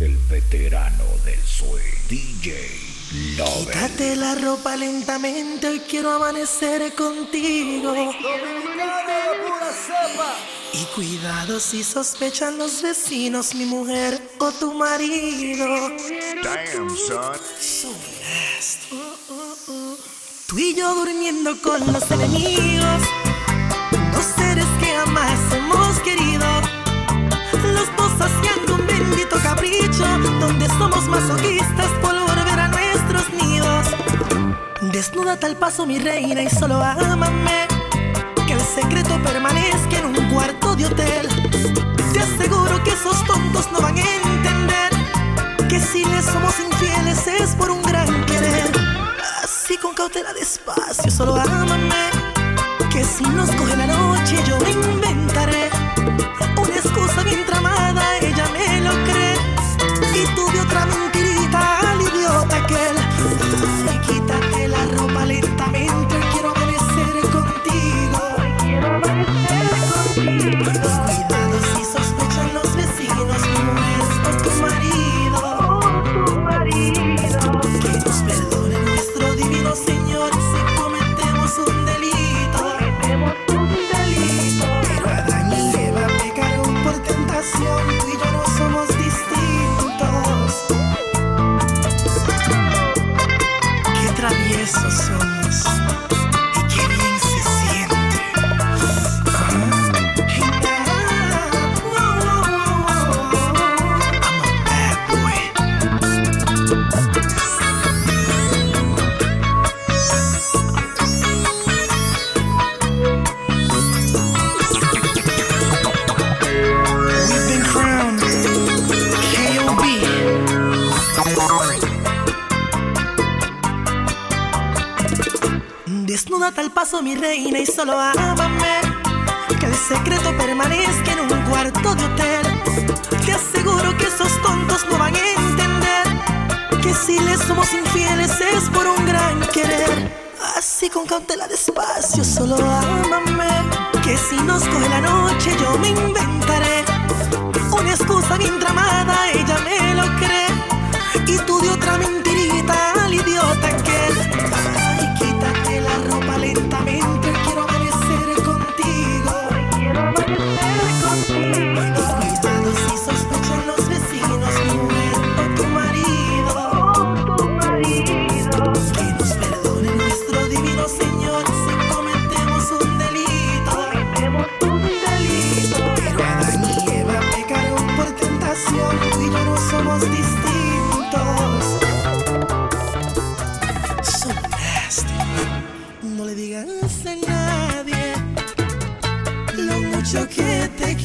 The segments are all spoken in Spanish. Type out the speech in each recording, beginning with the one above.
el veterano del swing, DJ Lover. Quítate la ropa lentamente, hoy quiero amanecer contigo. Y cuidado si sospechan los vecinos, mi mujer o tu marido. Damn, son. So. Uh, uh, uh. Tú y yo durmiendo con los enemigos, donde somos masoquistas por volver a nuestros nidos. Desnuda tal paso, mi reina, y solo ámame. Que el secreto permanezca en un cuarto de hotel. Te aseguro que esos tontos no van a entender que si les somos infieles es por un gran querer. Así con cautela despacio, solo ámame. Que si nos coge la noche, yo me traviesos somos Mi reina y solo ámame. Que el secreto permanezca en un cuarto de hotel. Te aseguro que esos tontos no van a entender Que si les somos infieles es por un gran querer. Así con cautela despacio, solo ámame. Que si nos coge la noche yo me inventaré Una excusa bien tramada, ella Mucho que te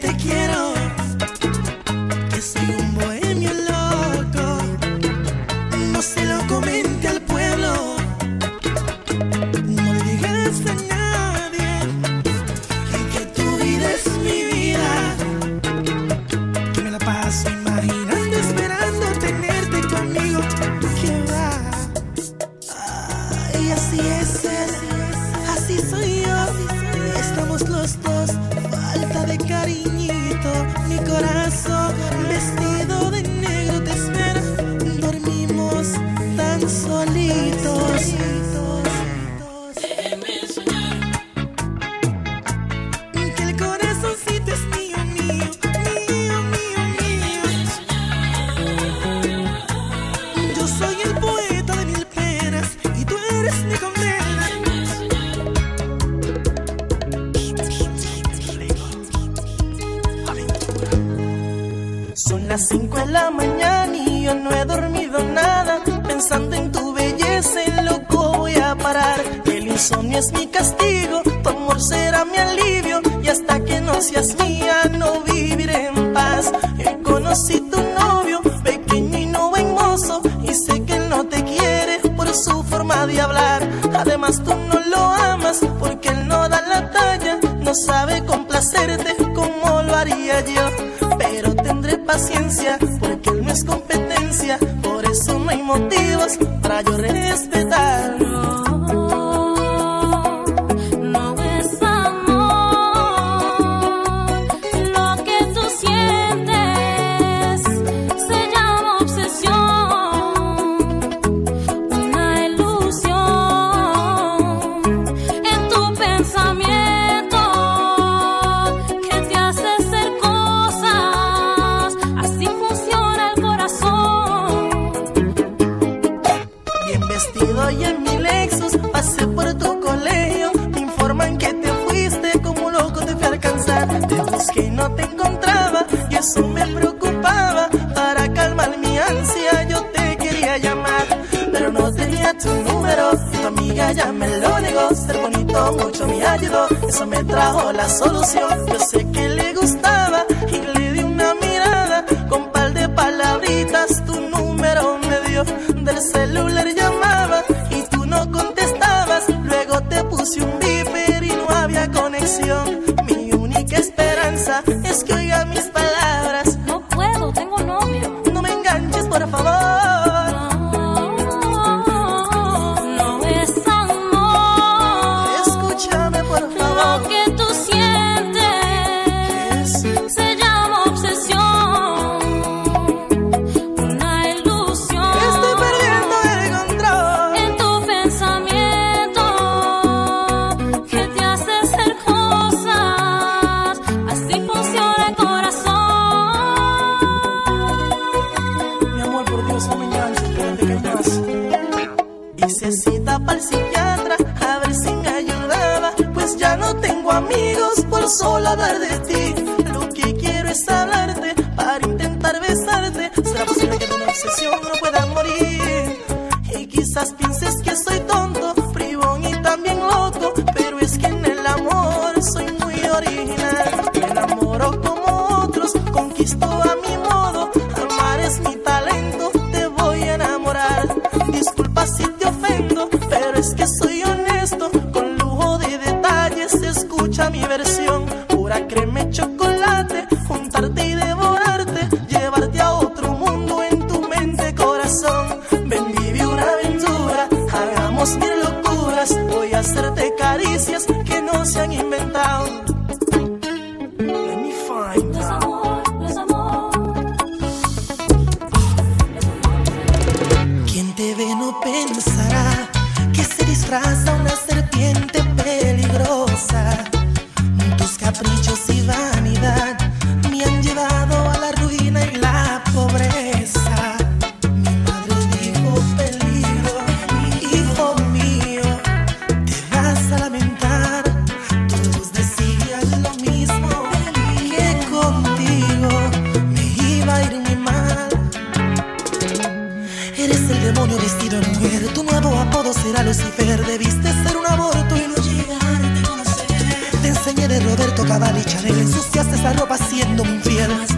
te quiero. no hay motivos para yo respetar. Este me trajo la solución. Yo sé será Lucifer. Debiste ser un aborto y no llegarte a conocer. Te enseñé de Roberto Cavalli, Chanel, ensuciaste esa ropa siendo un infiel.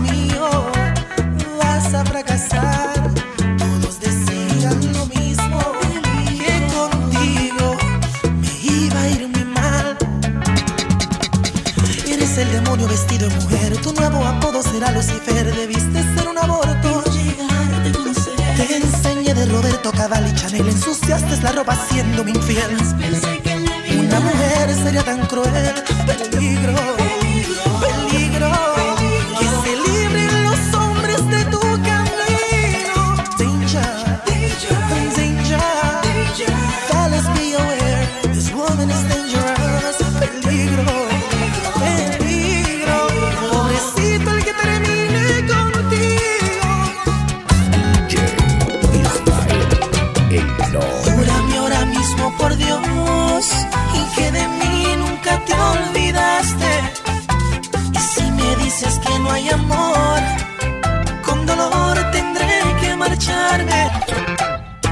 Mío, vas a fracasar. Todos decían lo mismo: que contigo me iba a ir muy mal. Eres el demonio vestido en mujer. Tu nuevo apodo será Lucifer. Debiste ser un aborto. Te enseñé de Roberto Cavalli, Chanel. Ensuciaste la ropa siendo mi infiel. Una mujer sería tan cruel, peligro.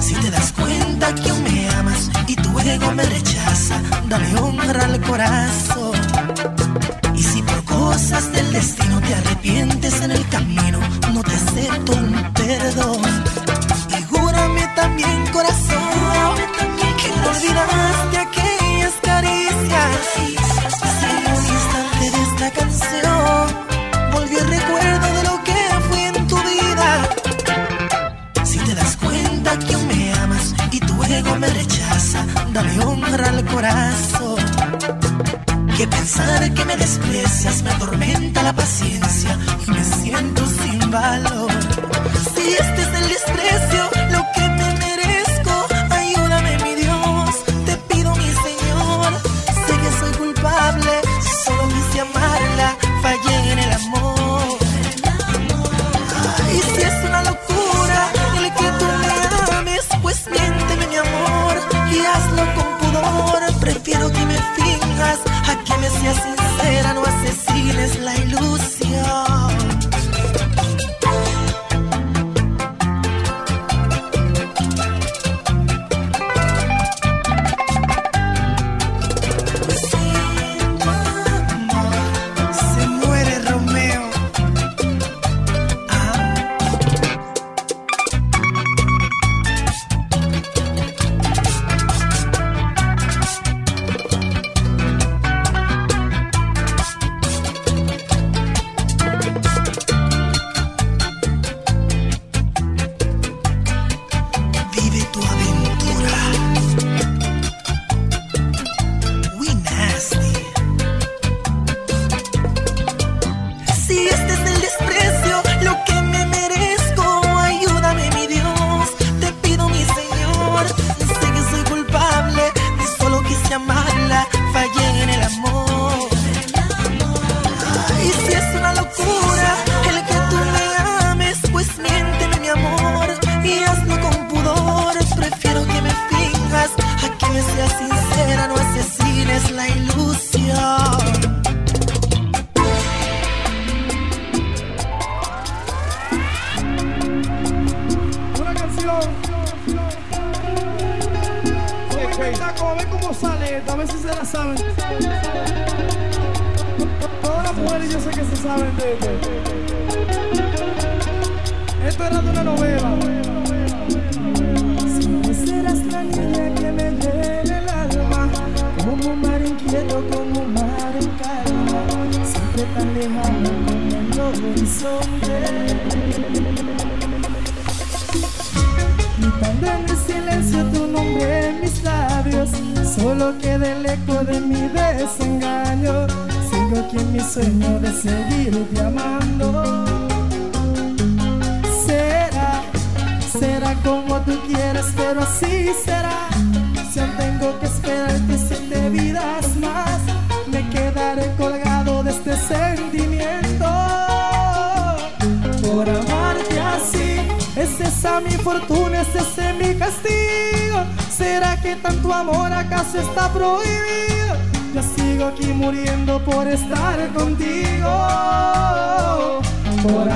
Si te das cuenta que aún me amas y tu ego me rechaza, dale honra al corazón. me rechaza, dame honra al corazón. Que pensar que me desprecias me atormenta la paciencia y me siento sin valor.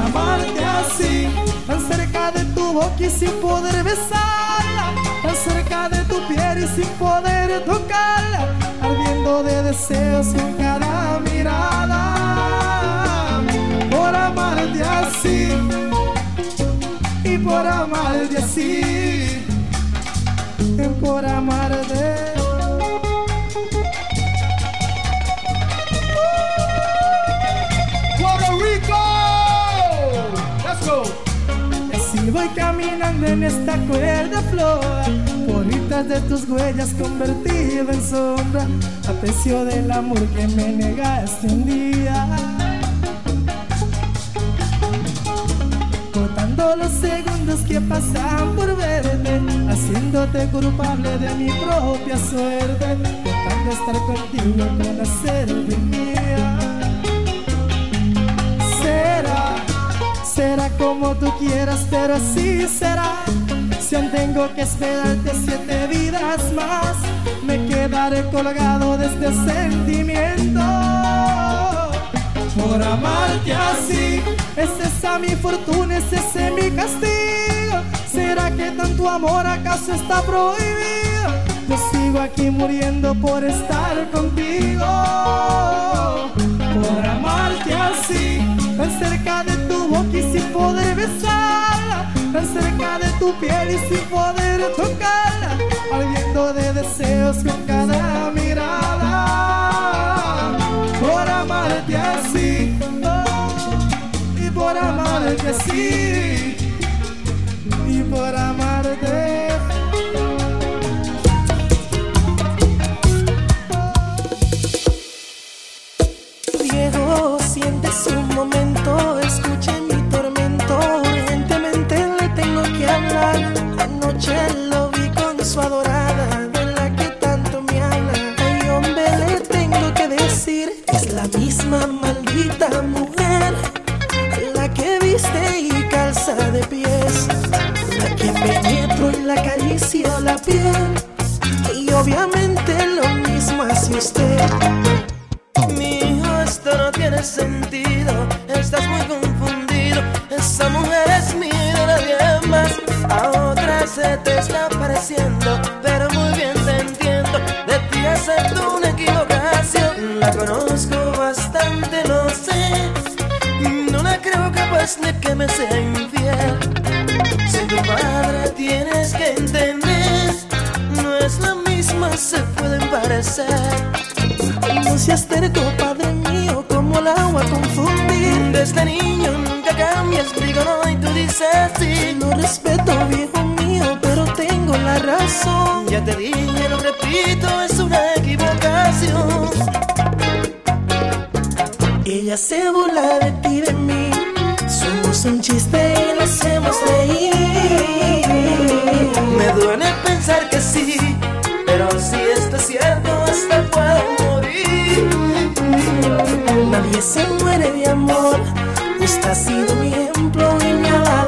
Amarte así, tan cerca de tu boca y sin poder besarla. Tan cerca de tu piel y sin poder tocarla. Ardiendo de deseos en cada mirada. Por amarte así y por amarte así. Por amarte. En esta cuerda flora Bonitas de tus huellas convertido en sombra A del amor que me negaste un día. Contando los segundos que pasan por verte Haciéndote culpable de mi propia suerte Tratando de estar contigo con hacerte mía Será, será como tú quieras, pero así será. Si aún tengo que esperarte siete vidas más, me quedaré colgado de este sentimiento. Por amarte así, es esa mi fortuna, es ese mi castigo. ¿Será que tanto amor acaso está prohibido? Yo sigo aquí muriendo por estar contigo. Por amarte así, tan cerca de sin poder besarla, tan cerca de tu piel y sin poder tocarla, ardiendo de deseos con cada mirada. Por amarte así, oh, y por amarte así, y por amarte. Estás muy confundido. Esa mujer es mía nadie más. A otra se te está pareciendo, pero muy bien te entiendo. De ti acepto una equivocación. La conozco bastante, lo sé. No la creo capaz de que me sea infiel. Si tu padre tienes que entender, no es la misma, se pueden parecer. Sí. Lo respeto, viejo mío, pero tengo la razón. Ya te dije, lo repito, es una equivocación. Ella se burla de ti, de mí. Somos un chiste y la hacemos reír. Me duele pensar que sí, pero si esto es cierto, hasta puedo morir. Nadie se muere de amor. Usted ha sido mi ejemplo y me ha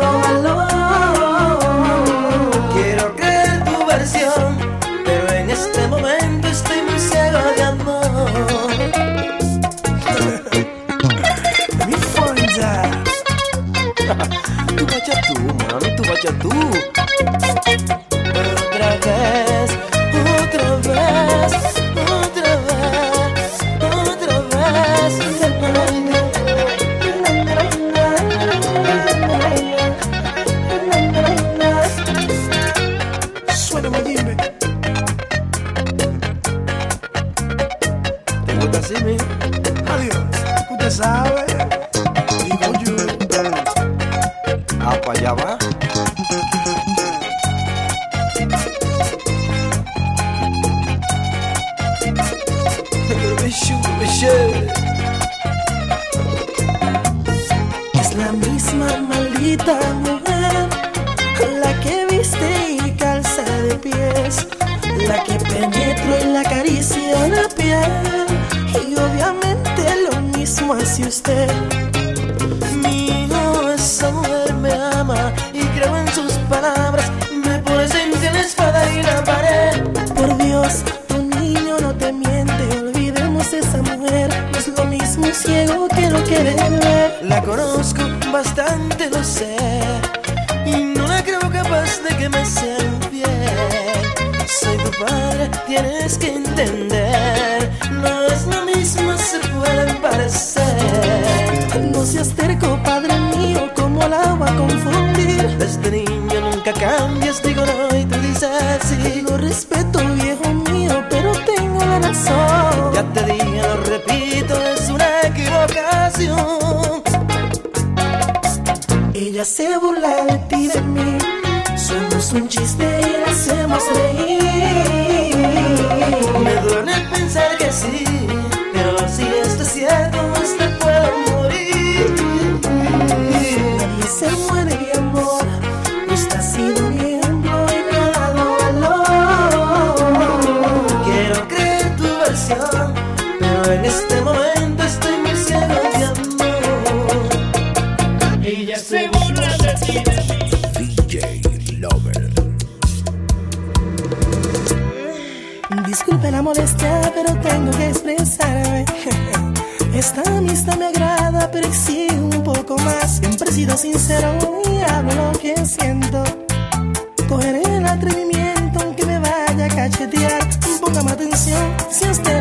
quiero. La conozco bastante, lo sé. Y no la creo capaz de que me sea infiel. Soy tu padre, tienes que entender. No es lo mismo, se pueden parecer. No seas terco, padre mío, como el agua confundir. Desde niño nunca cambias, digo no se burla de ti de mí. Somos un chiste y la hacemos reír. sincero y hablo lo que siento. Cogeré el atrevimiento aunque me vaya a cachetear. Póngame atención si usted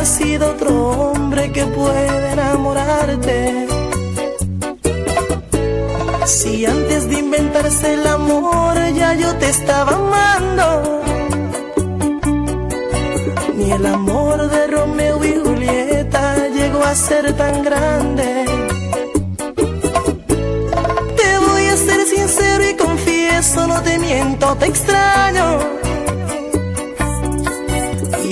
nacido otro hombre que pueda enamorarte. Si antes de inventarse el amor ya yo te estaba amando. Ni el amor de Romeo y Julieta llegó a ser tan grande. Te voy a ser sincero y confieso, no te miento, te extraño.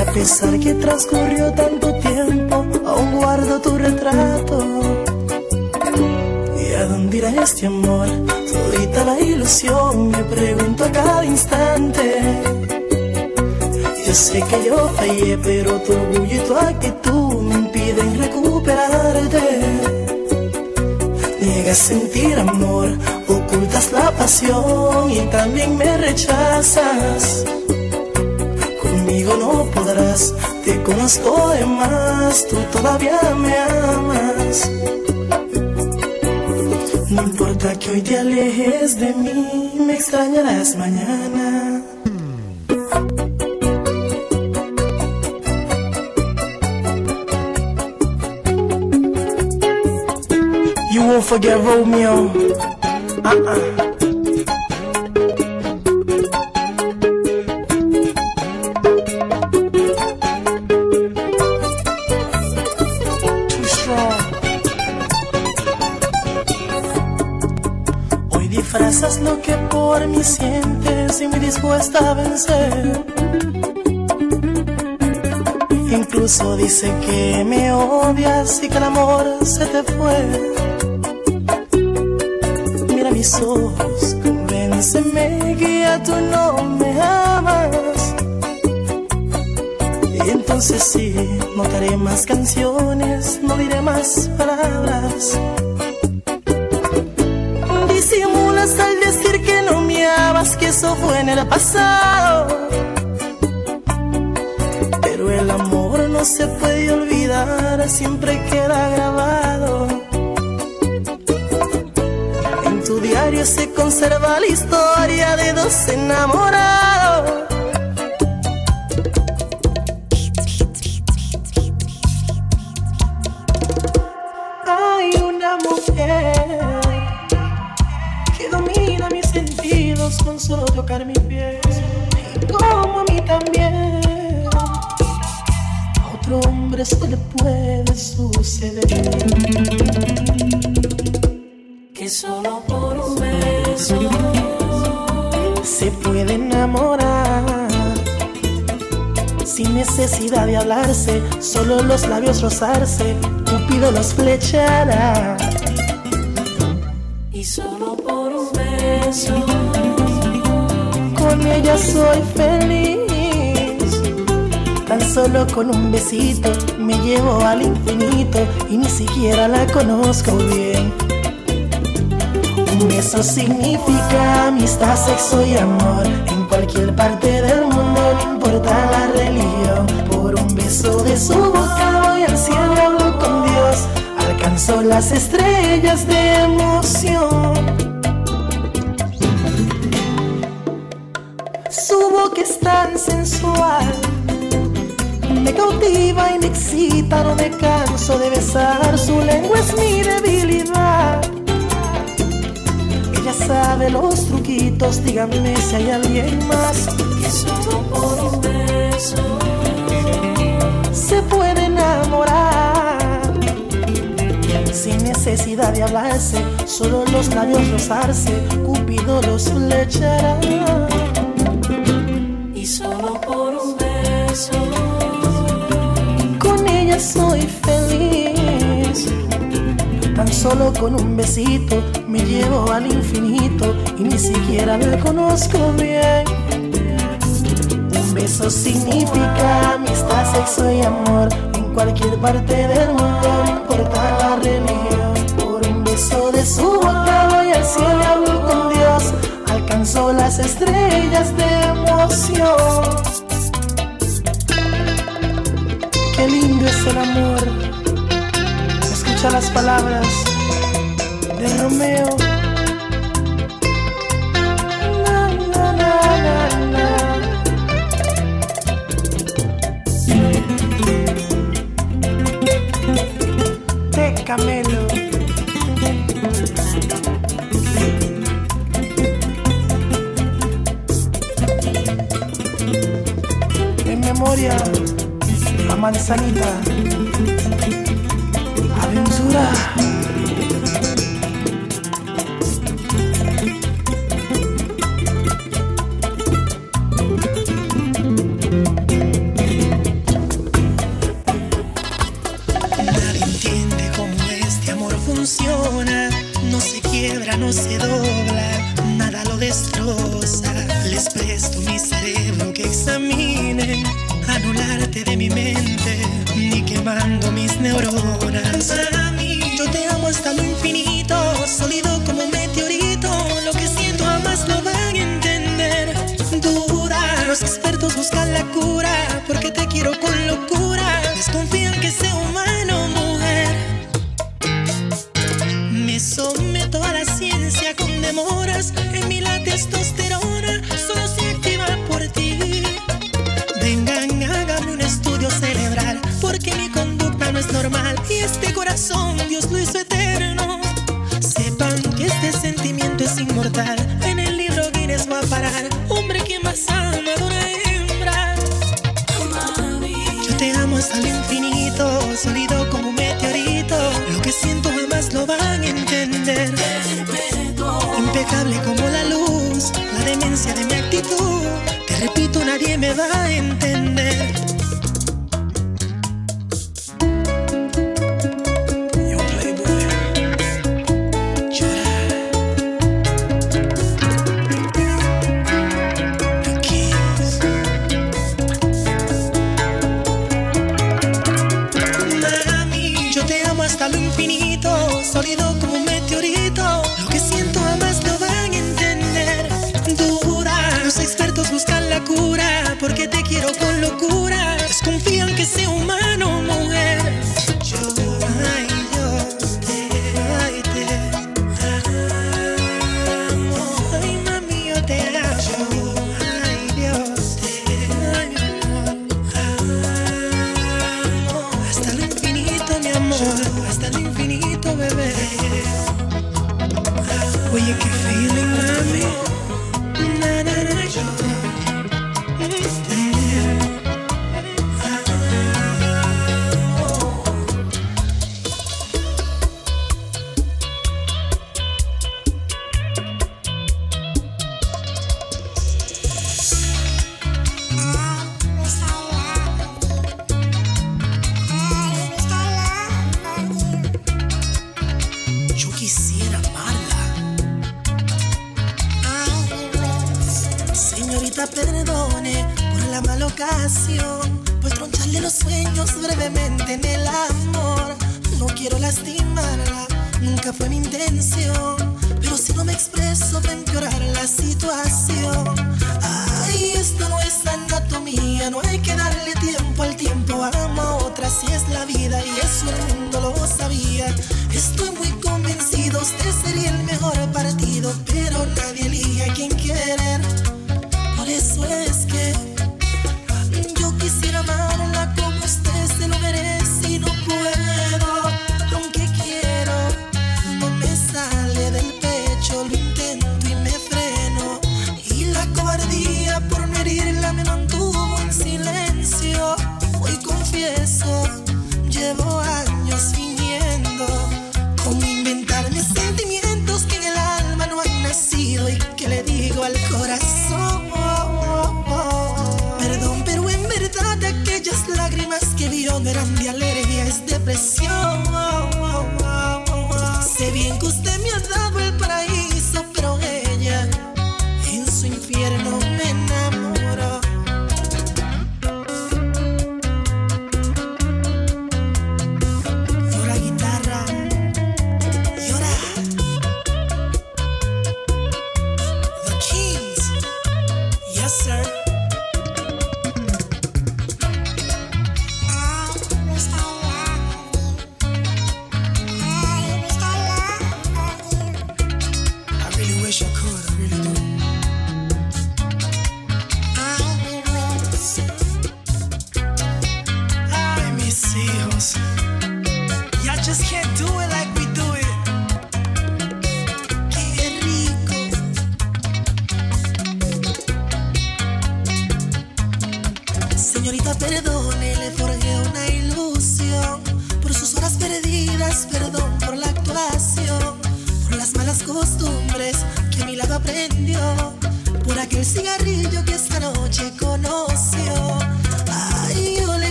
A pesar que transcurrió tanto tiempo, aún guardo tu retrato. ¿Y a dónde irá este amor? Todita la ilusión, me pregunto a cada instante. Yo sé que yo fallé, pero tu orgullo y tu actitud me impiden recuperarte. Niegas sentir amor, ocultas la pasión y también me rechazas. Conmigo no podrás, te conozco de más, tú todavía me amas. No importa que hoy te alejes de mí, me extrañarás mañana. You won't forget Romeo. Uh-uh. Sientes y dispuesta a vencer. Incluso dice que me odias y que el amor se te fue. Mira mis ojos, convénceme que ya tú no me amas. Y entonces sí, no haré más canciones, no diré más palabras. Eso fue en el pasado. Pero el amor no se puede olvidar, siempre queda grabado. En tu diario se conserva la historia de dos enamorados. Necesidad de hablarse, solo los labios rozarse, Cupido los flechará. y solo por un beso Con ella soy feliz, tan solo con un besito me llevo al infinito y ni siquiera la conozco bien. Un beso significa amistad, sexo y amor. En cualquier parte del mundo, no importa de su boca voy al cielo con Dios. Alcanzo las estrellas de emoción. Su boca es tan sensual. Me cautiva y me excita, no me canso de besar. Su lengua es mi debilidad. Ella sabe los truquitos, díganme si hay alguien más se puede enamorar. Sin necesidad de hablarse, solo los labios rozarse, Cupido los flechará. y solo por un beso Con ella soy feliz. Tan solo con un besito me llevo al infinito y ni siquiera la conozco bien. Un beso significa amistad, sexo y amor en cualquier parte del mundo, no importa la religión. Por un beso de su boca voy al cielo hablo con Dios. Alcanzó las estrellas de emoción. Qué lindo es el amor. Escucha las palabras de Romeo. En memoria a Manzanita, a Ventura.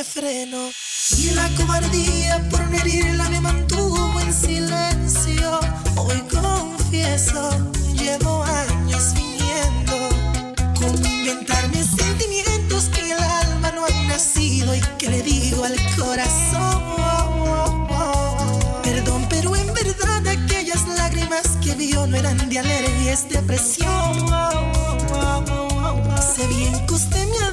Intento y la cobardía por no herirla me mantuvo en silencio. Hoy confieso, llevo años fingiendo. Cómo inventarme sentimientos que el alma no han nacido y que le digo al corazón. Perdón, pero en verdad aquellas lágrimas que vio no eran de alergia, es depresión. Sé bien que usted me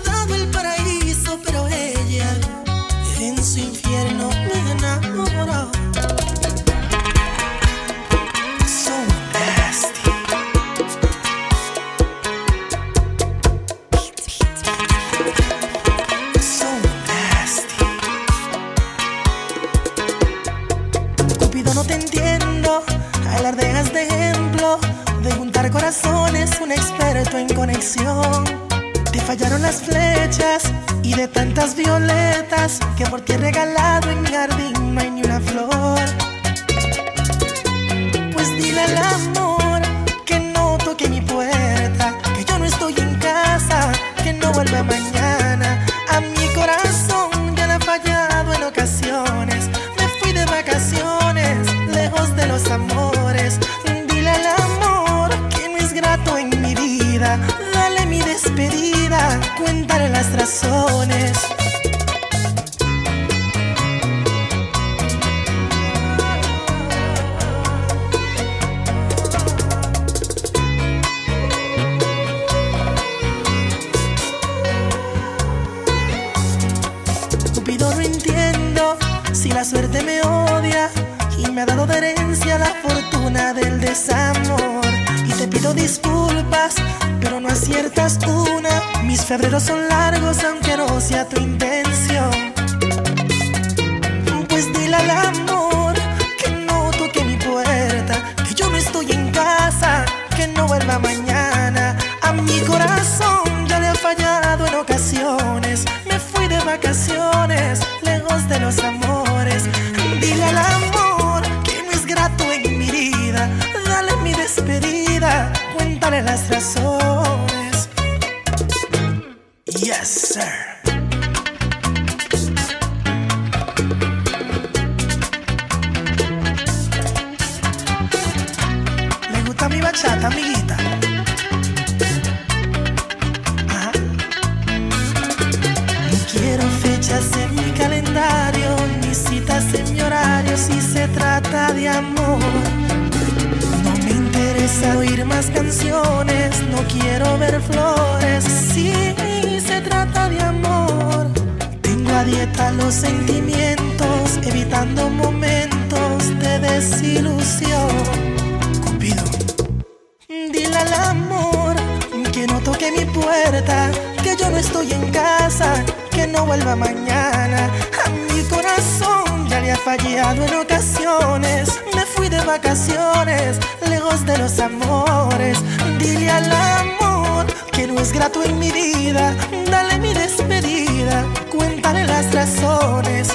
juntar corazones, un experto en conexión. Te fallaron las flechas y de tantas violetas que por ti he regalado en mi jardín no hay ni una flor. Pues dile al amor que no toque mi puerta, que yo no estoy en casa, que no vuelva mañana. Disculpas, pero no aciertas una. Mis febreros son largos aunque no sea tu intención. Pues dile al amor que no toque mi puerta, que yo no estoy en casa, que no vuelva mañana. Toque mi puerta, que yo no estoy en casa, que no vuelva mañana. A mi corazón ya le ha fallado en ocasiones. Me fui de vacaciones, lejos de los amores. Dile al amor que no es grato en mi vida. Dale mi despedida, cuéntale las razones.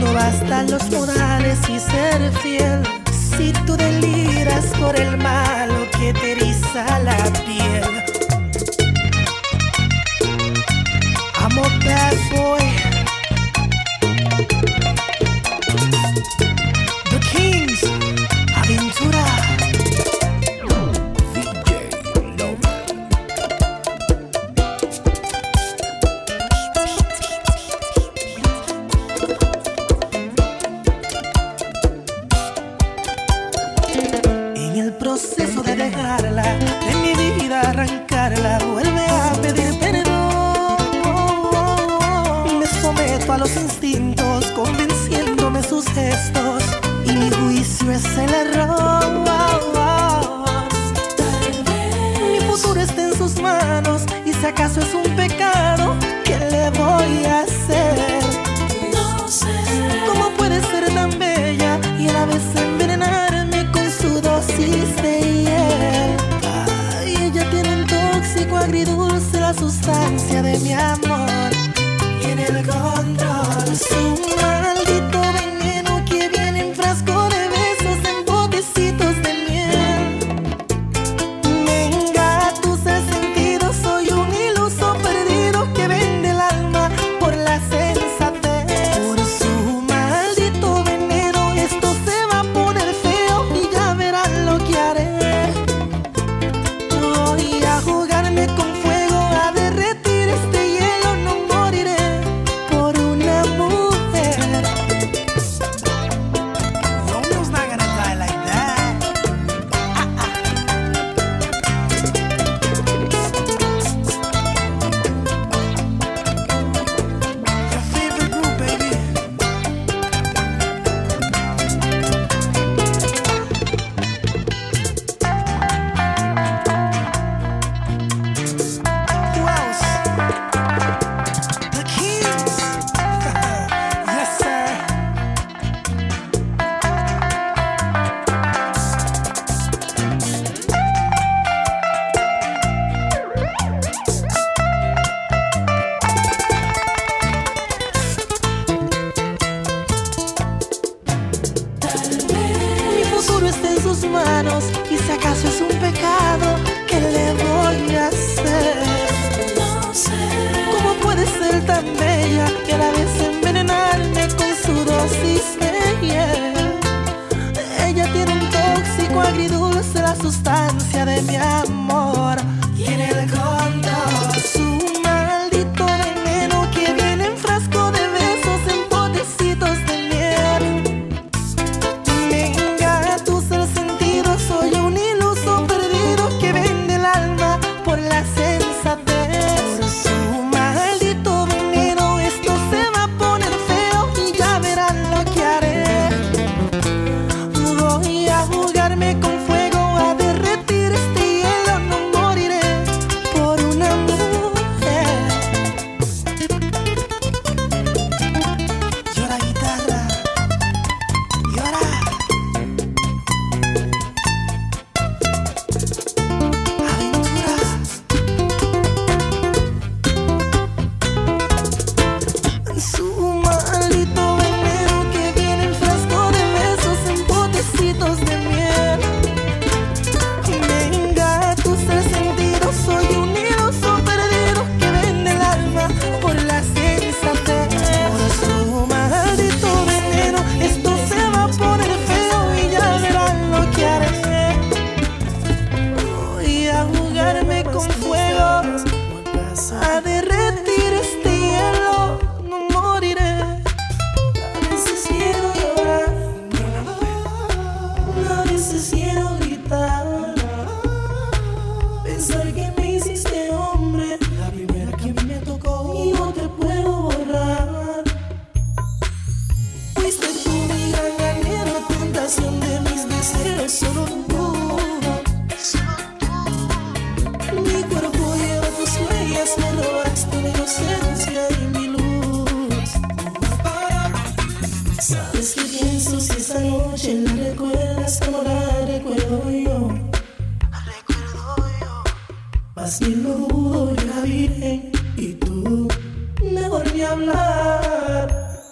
No bastan los modales y ser fiel. Si tú deliras por el malo que te eriza la piel. I'm a bad boy. jugaré. Yo voy a jugar. Es que pienso si esa noche la recuerdas como la recuerdo yo. Recuerdo yo. Más bien lo dudo, yo la vi y tú me volví a hablar.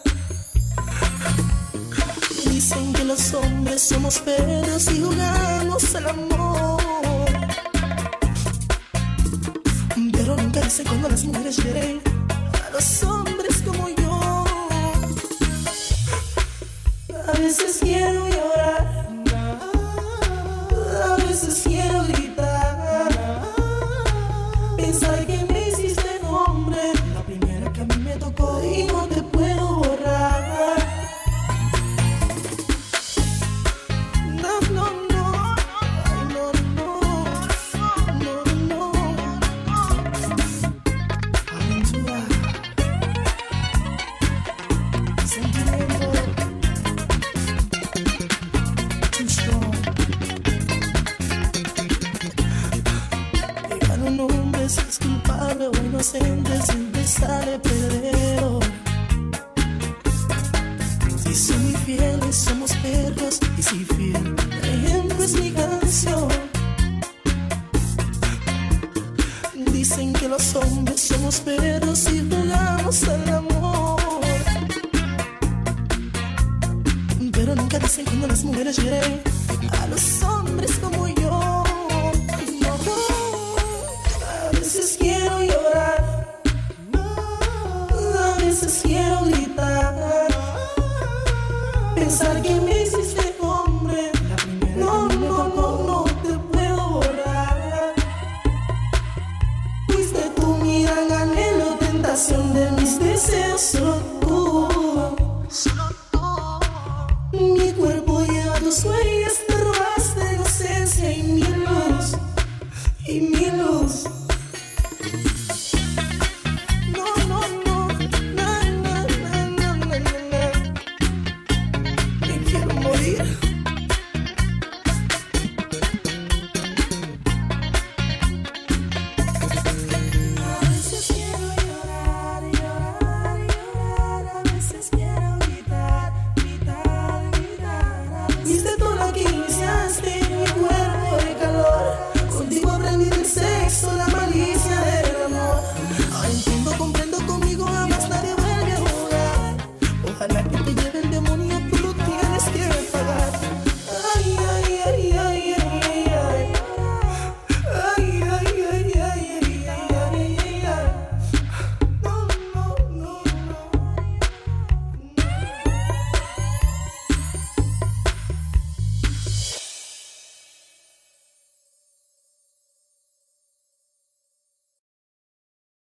Dicen que los hombres somos perros y jugamos al amor. Pero nunca sé cuando las mujeres quieren a los hombres. veces quiero llorar.